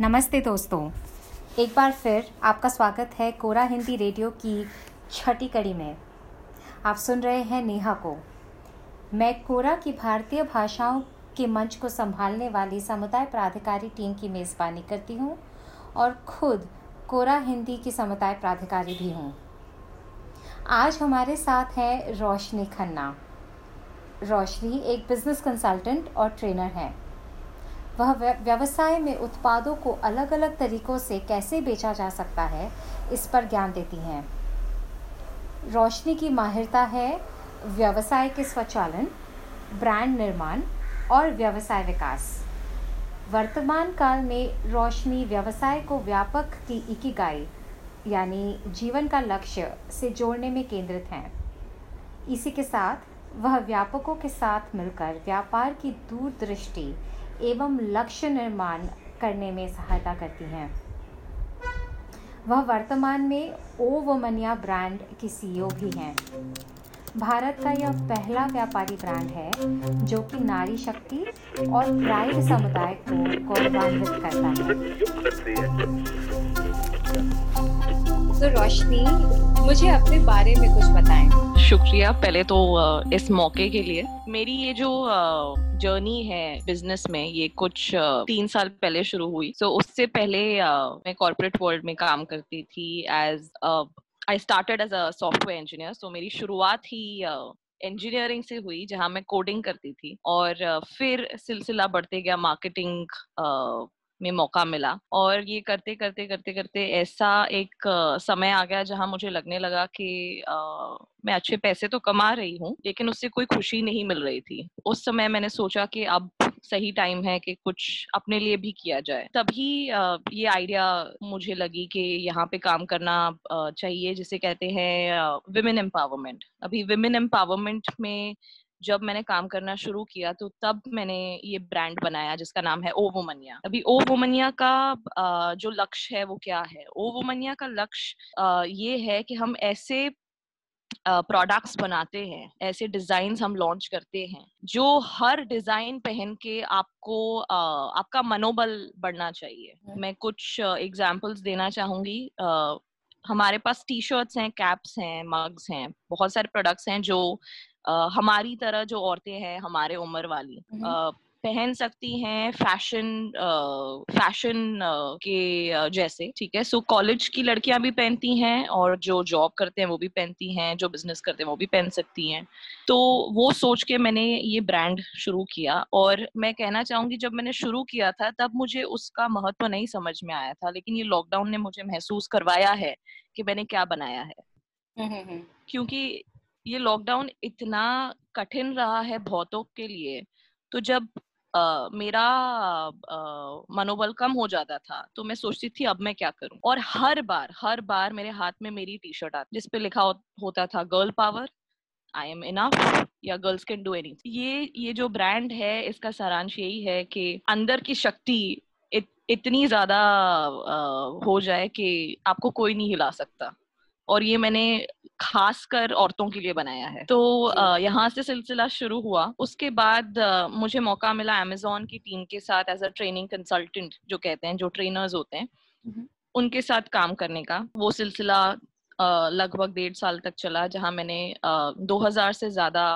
नमस्ते दोस्तों। एक बार फिर आपका स्वागत है कोरा हिंदी रेडियो की छठी कड़ी में। आप सुन रहे हैं नेहा को। मैं कोरा की भारतीय भाषाओं के मंच को संभालने वाली समुदाय प्राधिकारी टीम की मेज़बानी करती हूँ और खुद कोरा हिंदी की समुदाय प्राधिकारी भी हूँ। आज हमारे साथ हैं रोशनी खन्ना। रोशनी एक बिज़नेस कंसल्टेंट और ट्रेनर है। वह व्यवसाय में उत्पादों को अलग अलग तरीकों से कैसे बेचा जा सकता है, इस पर ज्ञान देती हैं। रोशनी की माहिरता है व्यवसाय के स्वचालन, ब्रांड निर्माण और व्यवसाय विकास। वर्तमान काल में रोशनी व्यवसाय को व्यापक की इकिगाई, यानी जीवन का लक्ष्य से जोड़ने में केंद्रित हैं। इसी के साथ, वह व्यापकों के साथ मिलकर व्यापार की दूरदृष्टि एवं लक्ष्य निर्माण करने में सहायता करती हैं। वह वर्तमान में ओ वमनिया ब्रांड की सीईओ भी हैं। भारत का यह पहला व्यापारी ब्रांड है जो कि नारी शक्ति और प्राइड समुदाय को गौरवान्वित करता है। तो रोशनी मुझे अपने बारे में कुछ बताएँ। शुक्रिया। पहले तो इस मौके के लिए। मेरी ये जो जर्नी है बिज़नेस में ये कुछ तीन साल पहले शुरू हुई। सो so, उससे पहले मैं कॉर्पोरेट वर्ल्ड में काम करती थी as I started as a software engineer so मेरी शुरुआत ही इंजीनियरिंग से हुई जहाँ मैं कोडिंग करती थी। और फिर सिलसिला बढ़ते गया मार्केटिंग में मौका मिला। और ये करते करते करते करते ऐसा एक समय आ गया जहाँ मुझे लगने लगा कि मैं अच्छे पैसे तो कमा रही हूँ, लेकिन उससे कोई खुशी नहीं मिल रही थी। उस समय मैंने सोचा कि अब सही टाइम है कि कुछ अपने लिए भी किया जाए। तभी ये आइडिया मुझे लगी कि यहाँ पे काम करना चाहिए, जिसे कहते हैं विमेन एम्पावरमेंट अभी विमेन एम्पावरमेंट में जब मैंने काम करना शुरू किया तो तब मैंने ये ब्रांड बनाया जिसका नाम है ओ वोमनिया अभी ओ वोमनिया का जो लक्ष्य है वो क्या है? ओ वोमनिया का लक्ष्य ये है कि हम ऐसे प्रोडक्ट्स बनाते हैं ऐसे डिज़ाइन हम लॉन्च करते हैं जो हर डिज़ाइन पहन के आपको आपका मनोबल बढ़ना चाहिए। हम्म। मैं कुछ एग्जांपल्स देना चाहूँगी। हमारे पास टी शर्ट्स हैं कैप्स हैं मग्स हैं बहुत सारे प्रोडक्ट्स हैं जो हमारी तरह जो औरतें हैं हमारे उम्र वाली पहन सकती हैं फ़ैशन फ़ैशन के जैसे ठीक है? सो कॉलेज की लड़कियाँ भी पहनती हैं और जो जॉब करते हैं वो भी पहनती हैं जो बिज़नेस करते हैं वो भी पहन सकती हैं। तो वो सोच के मैंने ये ब्रांड शुरू किया और मैं कहना चाहूँगी जब मैंने शुरू किया था तब मुझे उसका महत्व नहीं समझ में आया था लेकिन ये लॉकडाउन ने मुझे महसूस करवाया है कि मैंने क्या बनाया है। हम्म, हम्म, हम्म। क्योंकि ये लॉकडाउन इतना कठिन रहा है बहुतों के लिए तो जब Uh, मेरा मनोबल कम हो जाता था तो मैं सोचती थी अब मैं क्या करूँ? और हर बार हर बार मेरे हाथ में मेरी टी शर्ट आती जिसपे लिखा हो, होता था girl power I am enough या गर्ल्स कैन डू एनी ये ये जो ब्रांड है इसका सारांश यही है कि अंदर की शक्ति इत, इतनी ज़्यादा हो जाए कि आपको कोई नहीं हिला सकता। और ये मैंने खासकर औरतों के लिए बनाया है। तो यहाँ से सिलसिला शुरू हुआ। उसके बाद मुझे मौका मिला अमेजोन की टीम के साथ एज अ ट्रेनिंग कंसल्टेंट जो कहते हैं जो ट्रेनर्स होते हैं उनके साथ काम करने का। वो सिलसिला लगभग डेढ़ साल तक चला जहाँ मैंने दो हज़ार से ज़्यादा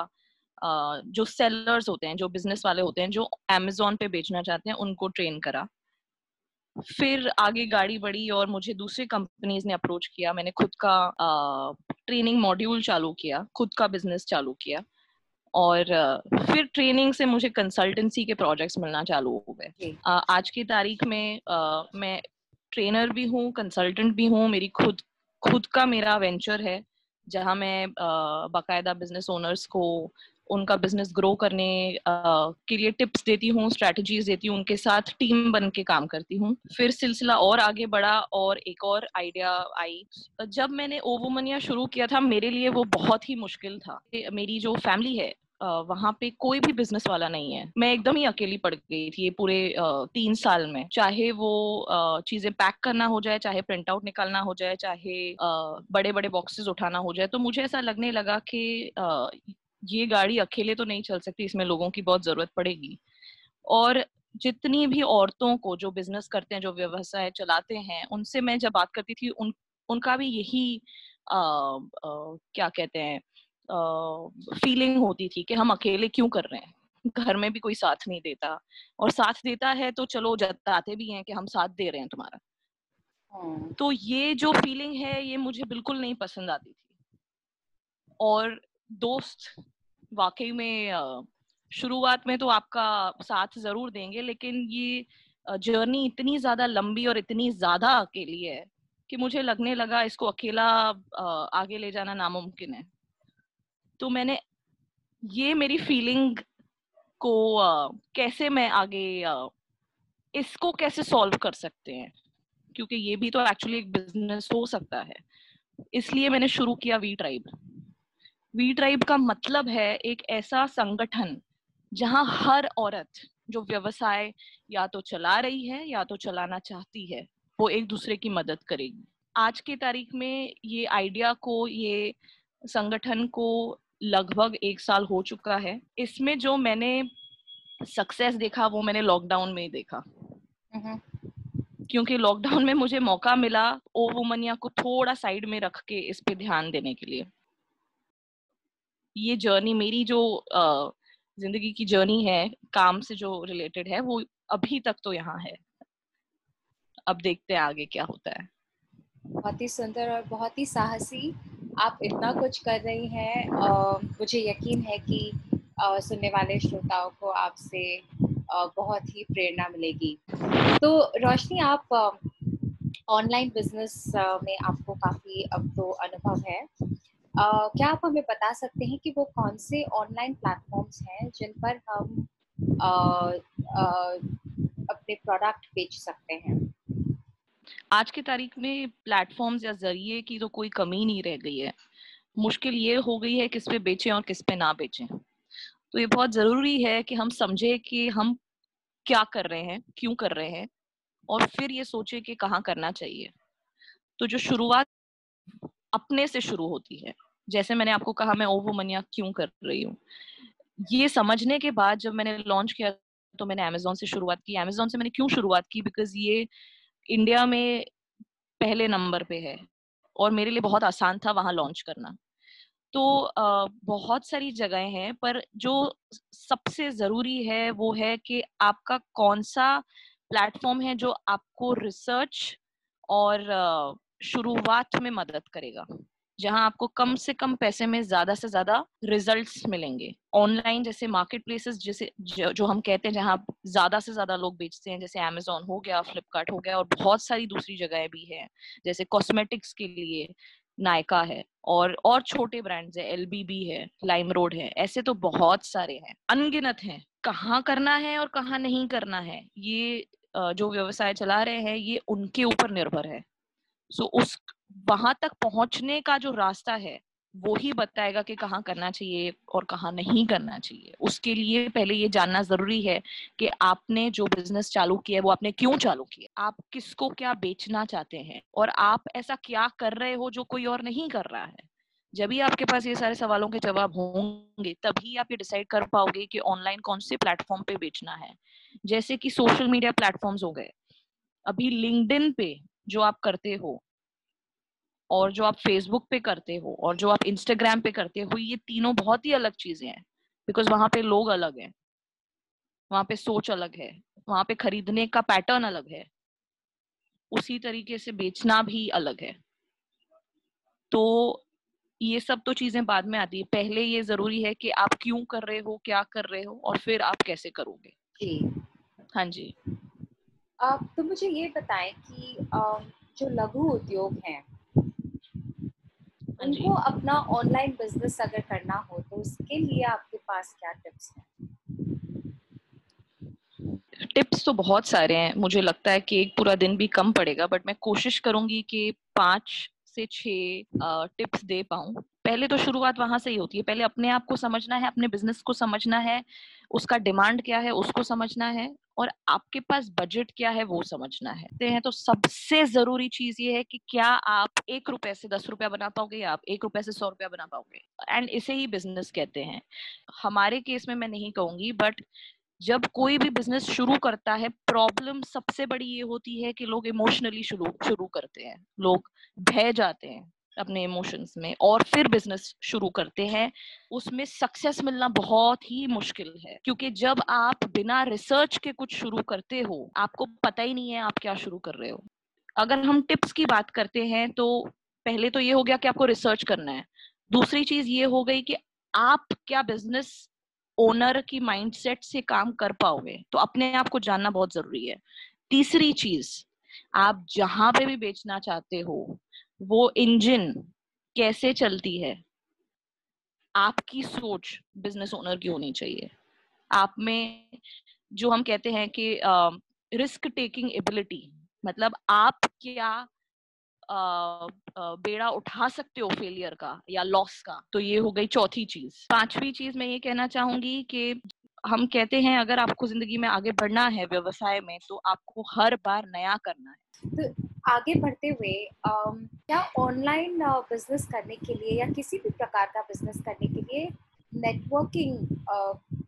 जो सेलर्स होते हैं जो बिज़नेस वाले होते हैं जो अमेजोन पे बेचना चाहते हैं उनको ट्रेन करा। फिर आगे गाड़ी बढ़ी और मुझे दूसरी कंपनीज़ ने अप्रोच किया। मैंने खुद का ट्रेनिंग मॉड्यूल चालू किया खुद का बिज़नेस चालू किया और फिर ट्रेनिंग से मुझे कंसल्टेंसी के प्रोजेक्ट्स मिलना चालू हो गए। आज की तारीख में आ, मैं ट्रेनर भी हूँ कंसल्टेंट भी हूँ। मेरी खुद खुद का मेरा वेंचर है जहाँ मैं बाकायदा बिज़नेस ओनर्स को उनका बिज़नेस ग्रो करने के लिए टिप्स देती हूँ स्ट्रेटजीज देती हूँ, उनके साथ टीम बन के काम करती हूँ। फिर सिलसिला और आगे बढ़ा और एक और आइडिया आई। जब मैंने ओवोमनिया शुरू किया था, मेरे लिए वो बहुत ही मुश्किल था। मेरी जो फैमिली है वहाँ पे कोई भी बिज़नेस वाला नहीं है। मैं एकदम ही अकेली पड़ गई थी ये पूरे तीन साल में। चाहे वो चीज़ें पैक करना हो जाए, चाहे प्रिंट आउट निकालना हो जाए, चाहे बड़े बड़े बॉक्सेस उठाना हो जाए तो मुझे ऐसा लगने लगा कि ये गाड़ी अकेले तो नहीं चल सकती इसमें लोगों की बहुत ज़रूरत पड़ेगी। और जितनी भी औरतों को जो बिज़नेस करते हैं जो व्यवसाय चलाते हैं उनसे मैं जब बात करती थी उन उनका भी यही आ, आ, क्या कहते हैं फीलिंग होती थी कि हम अकेले क्यों कर रहे हैं? घर में भी कोई साथ नहीं देता। और साथ देता है तो चलो जताते भी हैं कि हम साथ दे रहे हैं तुम्हारा। हाँ। तो ये जो फीलिंग है ये मुझे बिल्कुल नहीं पसंद आती थी। और दोस्त वाकई में शुरुआत में तो आपका साथ ज़रूर देंगे, लेकिन ये जर्नी इतनी ज़्यादा लंबी और इतनी ज़्यादा अकेली है कि मुझे लगने लगा इसको अकेला आगे ले जाना नामुमकिन है। तो मैंने ये मेरी फीलिंग को कैसे मैं आगे इसको कैसे सॉल्व कर सकते हैं? क्योंकि ये भी तो एक्चुअली एक बिज़नेस हो सकता है। इसलिए मैंने शुरू किया वी ट्राइब वी ट्राइब का मतलब है एक ऐसा संगठन जहाँ हर औरत जो व्यवसाय या तो चला रही है या तो चलाना चाहती है वो एक दूसरे की मदद करेगी। आज की तारीख में ये आइडिया को ये संगठन को लगभग एक साल हो चुका है। इसमें जो मैंने सक्सेस देखा वो मैंने लॉकडाउन में ही देखा। क्योंकि लॉकडाउन में मुझे मौका मिला ओ वुमनिया को थोड़ा साइड में रख के इस पे ध्यान देने के लिए। ये जर्नी मेरी जो ज़िंदगी की जर्नी है काम से जो रिलेटेड है वो अभी तक तो यहाँ है। अब देखते हैं आगे क्या होता है। बहुत ही सुंदर और बहुत ही साहसी आप इतना कुछ कर रही हैं। मुझे यकीन है कि आ, सुनने वाले श्रोताओं को आपसे बहुत ही प्रेरणा मिलेगी। तो रोशनी आप ऑनलाइन बिज़नेस में आपको काफ़ी अब तो अनुभव है। क्या आप हमें बता सकते हैं कि वो कौन से ऑनलाइन प्लेटफॉर्म्स हैं जिन पर हम अपने प्रोडक्ट बेच सकते हैं? आज की तारीख में प्लेटफॉर्म्स या ज़रिए की तो कोई कमी नहीं रह गई है। मुश्किल ये हो गई है किस पे बेचें और किस पे ना बेचें। तो ये बहुत ज़रूरी है कि हम समझे कि हम क्या कर रहे हैं, क्यों कर रहे हैं, और फिर ये सोचे कि कहाँ करना चाहिए। तो जो शुरुआत अपने से शुरू होती है जैसे मैंने आपको कहा, मैं ओवो मनिया क्यों कर रही हूँ? ये समझने के बाद जब मैंने लॉन्च किया तो मैंने अमेजोन से शुरुआत की। अमेजोन से मैंने क्यों शुरुआत की? बिकॉज़ ये इंडिया में पहले नंबर पे है और मेरे लिए बहुत आसान था वहाँ लॉन्च करना। तो बहुत सारी जगहें हैं, पर जो सबसे ज़रूरी है, वो है कि आपका कौन सा प्लेटफॉर्म है जो आपको रिसर्च और शुरुआत में मदद करेगा। जहाँ आपको कम से कम पैसे में ज़्यादा से ज़्यादा रिजल्ट्स मिलेंगे। ऑनलाइन जैसे मार्केट प्लेसेस जैसे जो, हम कहते हैं जहाँ ज़्यादा से ज़्यादा लोग बेचते हैं जैसे अमेजोन हो गया फ्लिपकार्ट हो गया और बहुत सारी दूसरी जगह भी है जैसे कॉस्मेटिक्स के लिए नायका है और और छोटे ब्रांड्स है एल बी है लाइम रोड है ऐसे तो बहुत सारे हैं। अनगिनत हैं कहाँ करना है और कहाँ नहीं करना है ये जो व्यवसाय चला रहे हैं ये उनके ऊपर निर्भर है। सो उस वहाँ तक पहुँचने का जो रास्ता है, वो ही बताएगा कि कहाँ करना चाहिए और कहाँ नहीं करना चाहिए। उसके लिए पहले ये जानना ज़रूरी है कि आपने जो बिज़नेस चालू किया है, वो आपने क्यों चालू किया? आप किसको क्या बेचना चाहते हैं? और आप ऐसा क्या कर रहे हो जो कोई और नहीं कर रहा है? जब भी आपके पास ये सारे सवालों के जवाब होंगे, तभी आप ये डिसाइड कर पाओगे कि ऑनलाइन कौन से प्लेटफॉर्म पे बेचना है। जैसे कि सोशल मीडिया प्लेटफॉर्म्स हो गए। अभी लिंक्डइन पे जो आप करते हो और जो आप फेसबुक पे करते हो और जो आप इंस्टाग्राम पे करते हो ये तीनों बहुत ही अलग चीज़ें हैं बिकॉज़ वहाँ पे लोग अलग हैं। वहाँ पे सोच अलग है वहाँ पे खरीदने का पैटर्न अलग है। उसी तरीके से बेचना भी अलग है। तो ये सब तो चीज़ें बाद में आती है। पहले ये ज़रूरी है कि आप क्यों कर रहे हो क्या कर रहे हो और फिर आप कैसे करोगे। जी। हाँ जी। आप तो मुझे ये बताएँ कि जो लघु उद्योग हैं हाँ उनको अपना ऑनलाइन बिज़नेस अगर करना हो तो उसके लिए आपके पास क्या टिप्स हैं? टिप्स तो बहुत सारे हैं। मुझे लगता है कि एक पूरा दिन भी कम पड़ेगा बट मैं कोशिश करूँगी कि पाँच से छह टिप्स दे पाऊँ। पहले तो शुरुआत वहाँ से ही होती है। पहले अपने आप को समझना है अपने बिज़नेस को समझना है उसका डिमांड क्या है, उसको समझना है और आपके पास बजट क्या है, वो समझना है। ते हैं तो सबसे ज़रूरी चीज़ ये है कि क्या आप एक रुपए से दस रुपया बना पाओगे या आप एक रुपए से सौ रुपया बना पाओगे। एंड इसे ही बिज़नेस कहते हैं। हमारे केस में मैं नहीं कहूँगी, बट जब कोई भी बिज़नेस शुरू करता है, प्रॉब्लम सबसे बड़ी ये होती है कि लोग इमोशनली शुरू शुरू करते हैं, लोग भय जाते हैं। अपने इमोशंस में और फिर बिज़नेस शुरू करते हैं, उसमें सक्सेस मिलना बहुत ही मुश्किल है। क्योंकि जब आप बिना रिसर्च के कुछ शुरू करते हो, आपको पता ही नहीं है आप क्या शुरू कर रहे हो। अगर हम टिप्स की बात करते हैं तो पहले तो ये हो गया कि आपको रिसर्च करना है। दूसरी चीज़ ये हो गई कि आप क्या बिज़नेस ओनर की माइंडसेट से काम कर पाओगे तो अपने आप को जानना बहुत ज़रूरी है। तीसरी चीज़, आप जहाँ पे भी बेचना चाहते हो वो इंजन कैसे चलती है? आपकी सोच बिज़नेस ओनर की होनी चाहिए। आप में जो हम कहते हैं कि रिस्क टेकिंग एबिलिटी मतलब आप क्या बेड़ा उठा सकते हो फेलियर का या लॉस का? तो ये हो गई चौथी चीज़। पांचवी चीज़ मैं ये कहना चाहूँगी कि हम कहते हैं अगर आपको ज़िंदगी में आगे बढ़ना है व्यवसाय में तो आपको हर बार नया करना है। तो आगे बढ़ते हुए क्या ऑनलाइन बिज़नेस करने के लिए या किसी भी प्रकार का बिज़नेस करने के लिए नेटवर्किंग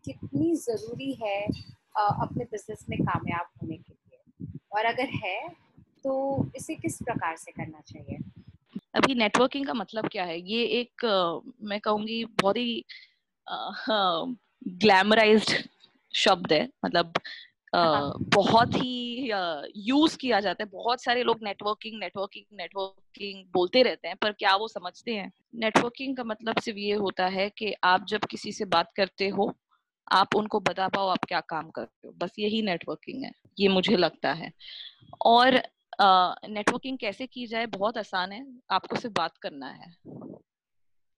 कितनी ज़रूरी है अपने बिज़नेस में कामयाब होने के लिए? और अगर है तो इसे किस प्रकार से करना चाहिए? अभी नेटवर्किंग का मतलब क्या है? ये एक मैं कहूँगी बहुत ही ग्लैमराइज्ड शब्द है। मतलब। बहुत ही यूज़ किया जाता है। बहुत सारे लोग नेटवर्किंग नेटवर्किंग नेटवर्किंग बोलते रहते हैं पर क्या वो समझते हैं? नेटवर्किंग का मतलब सिर्फ़ ये होता है कि आप जब किसी से बात करते हो आप उनको बता पाओ आप क्या काम करते हो। बस यही नेटवर्किंग है ये मुझे लगता है। और नेटवर्किंग कैसे की जाए? बहुत आसान है आपको सिर्फ़ बात करना है।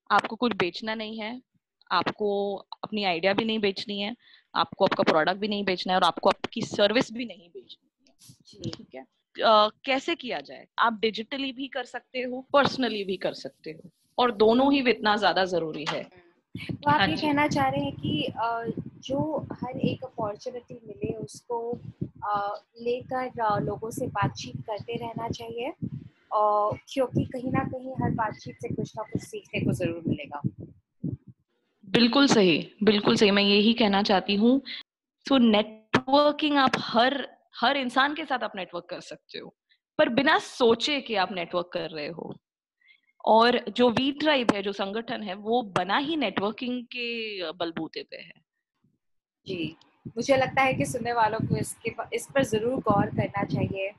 आपको कुछ बेचना नहीं है आपको अपनी आइडिया भी नहीं बेचनी है आपको आपका प्रोडक्ट भी नहीं बेचना है और आपको आपकी सर्विस भी नहीं बेचनी है। ठीक है? uh, कैसे किया जाए? आप डिजिटली भी कर सकते हो पर्सनली भी कर सकते हो और दोनों ही इतना ज़्यादा ज़रूरी है। तो आप हाँ ये कहना चाह रहे हैं कि जो हर एक अपॉर्चुनिटी मिले उसको लेकर लोगों से बातचीत करते रहना चाहिए और क्योंकि कहीं ना कहीं हर बातचीत से कुछ ना कुछ सीखने को ज़रूर मिलेगा। बिल्कुल सही बिल्कुल सही। मैं यही कहना चाहती हूँ सो नेटवर्किंग आप हर हर इंसान के साथ आप नेटवर्क कर सकते हो, पर बिना सोचे कि आप नेटवर्क कर रहे हो। और जो वी ट्राइब है, जो संगठन है, वो बना ही नेटवर्किंग के बलबूते पे है। जी, मुझे लगता है कि सुनने वालों को इसके इस पर ज़रूर गौर करना चाहिए।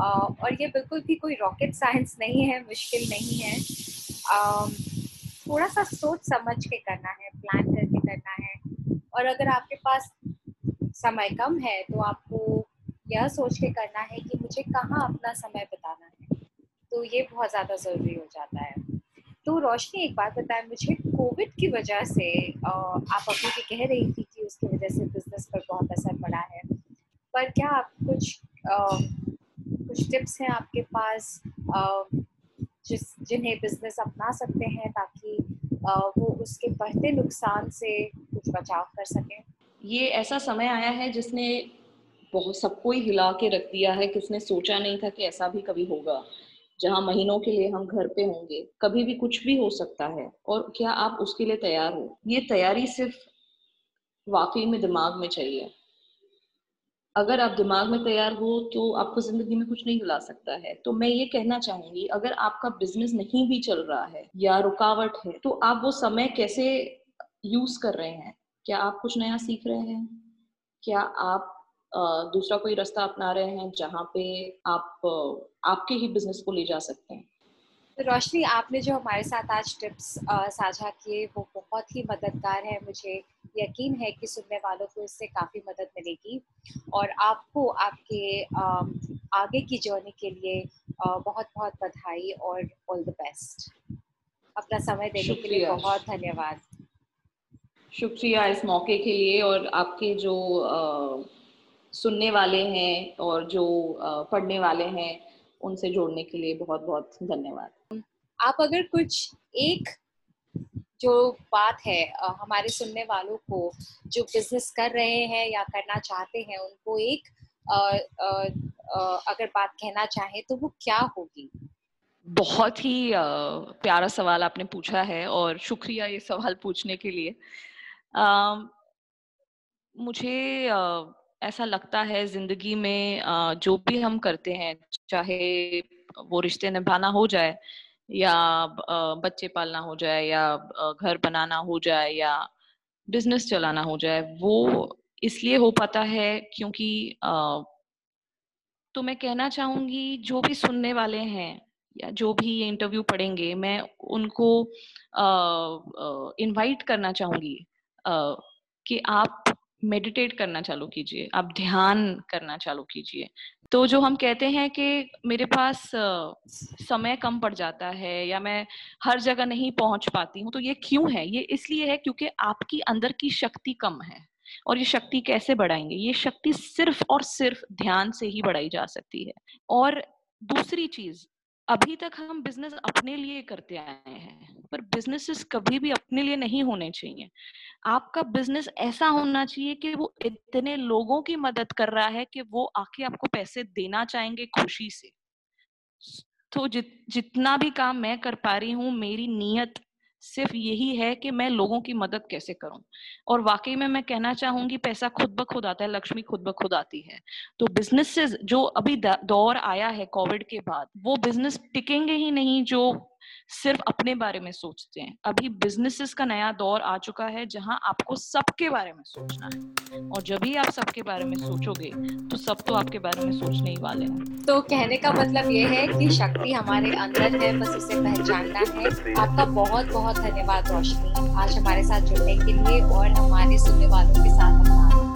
और ये बिल्कुल भी कोई रॉकेट साइंस नहीं है, मुश्किल नहीं है। थोड़ा सा सोच समझ के करना है प्लान करके करना है। और अगर आपके पास समय कम है तो आपको यह सोच के करना है कि मुझे कहाँ अपना समय बताना है। तो ये बहुत ज़्यादा ज़रूरी हो जाता है। तो रोशनी एक बात बताएँ मुझे कोविड की वजह से आप अभी भी कह रही थी कि उसकी वजह से बिज़नेस पर बहुत असर पड़ा है। पर क्या आप कुछ आ, कुछ टिप्स हैं आपके पास? आ, जिस, जिन्हें बिज़नेस अपना सकते हैं ताकि वो उसके बढ़ते नुकसान से कुछ बचाव कर सकें। ये ऐसा समय आया है जिसने बहुत सबको ही हिला के रख दिया है किसने सोचा नहीं था कि ऐसा भी कभी होगा। जहाँ महीनों के लिए हम घर पे होंगे, कभी भी कुछ भी हो सकता है। और क्या आप उसके लिए तैयार हो? ये तैयारी सिर्फ़ वाकई में दिमाग में चाहिए। अगर आप दिमाग में तैयार हो तो आपको ज़िंदगी में कुछ नहीं हिला सकता है। तो मैं ये कहना चाहूँगी, अगर आपका बिज़नेस नहीं भी चल रहा है या रुकावट है तो आप वो समय कैसे यूज़ कर रहे हैं? क्या आप कुछ नया सीख रहे हैं? क्या आप दूसरा कोई रास्ता अपना रहे हैं जहाँ पे आप आपके ही बिज़नेस को ले जा सकते हैं? तो रोशनी आपने जो हमारे साथ आज टिप्स साझा किए वो बहुत ही मददगार है। मुझे यकीन है कि सुनने वालों को इससे काफ़ी मदद मिलेगी और आपको आपके आगे की जर्नी के लिए बहुत बहुत बधाई और ऑल द बेस्ट। अपना समय देने के लिए बहुत धन्यवाद। शुक्रिया इस मौके के लिए और आपके जो आ, सुनने वाले हैं और जो आ, पढ़ने वाले हैं उनसे जोड़ने के लिए बहुत बहुत धन्यवाद। आप अगर कुछ एक जो बात है हमारे सुनने वालों को जो बिज़नेस कर रहे हैं या करना चाहते हैं उनको एक आ, आ, आ, अगर बात कहना चाहे तो वो क्या होगी? बहुत ही प्यारा सवाल आपने पूछा है और शुक्रिया ये सवाल पूछने के लिए। मुझे ऐसा लगता है ज़िंदगी में जो भी हम करते हैं चाहे वो रिश्ते निभाना हो जाए या बच्चे पालना हो जाए या घर बनाना हो जाए या बिज़नेस चलाना हो जाए, वो इसलिए हो पाता है क्योंकि तो मैं कहना चाहूँगी जो भी सुनने वाले हैं या जो भी ये इंटरव्यू पढ़ेंगे, मैं उनको इनवाइट करना चाहूँगी कि आप मेडिटेट करना चालू कीजिए, आप ध्यान करना चालू कीजिए। तो जो हम कहते हैं कि मेरे पास समय कम पड़ जाता है या मैं हर जगह नहीं पहुँच पाती हूँ तो ये क्यों है? ये इसलिए है क्योंकि आपकी अंदर की शक्ति कम है। और ये शक्ति कैसे बढ़ाएँगे? ये शक्ति सिर्फ़ और सिर्फ़ ध्यान से ही बढ़ाई जा सकती है। और दूसरी चीज़, अभी तक हम बिज़नेस अपने लिए करते आए हैं। पर बिजनेसेस कभी भी अपने लिए नहीं होने चाहिए। आपका बिज़नेस ऐसा होना चाहिए कि वो इतने लोगों की मदद कर रहा है कि वो आके आपको पैसे देना चाहेंगे खुशी से। तो जित, जितना भी काम मैं कर पा रही हूँ, मेरी नीयत सिर्फ़ यही है कि मैं लोगों की मदद कैसे करूँ। और वाकई में मैं कहना चाहूँगी, पैसा खुद ब खुद आता है, लक्ष्मी खुद ब खुद आती है। तो बिजनेसेस जो अभी दौर आया है कोविड के बाद, वो बिज़नेस टिकेंगे ही नहीं जो सिर्फ़ अपने बारे में सोचते हैं। अभी बिजनेसेस का नया दौर आ चुका है, जहाँ आपको सबके बारे में सोचना है। और जब भी आप सबके बारे में सोचोगे तो सब तो आपके बारे में सोचने ही वाले हैं। तो कहने का मतलब ये है कि शक्ति हमारे अंदर है, बस उसे पहचानना है। आपका बहुत बहुत धन्यवाद रोशनी। आज हमारे साथ जुड़ने के लिए और हमारे सुनने वालों के साथ अपना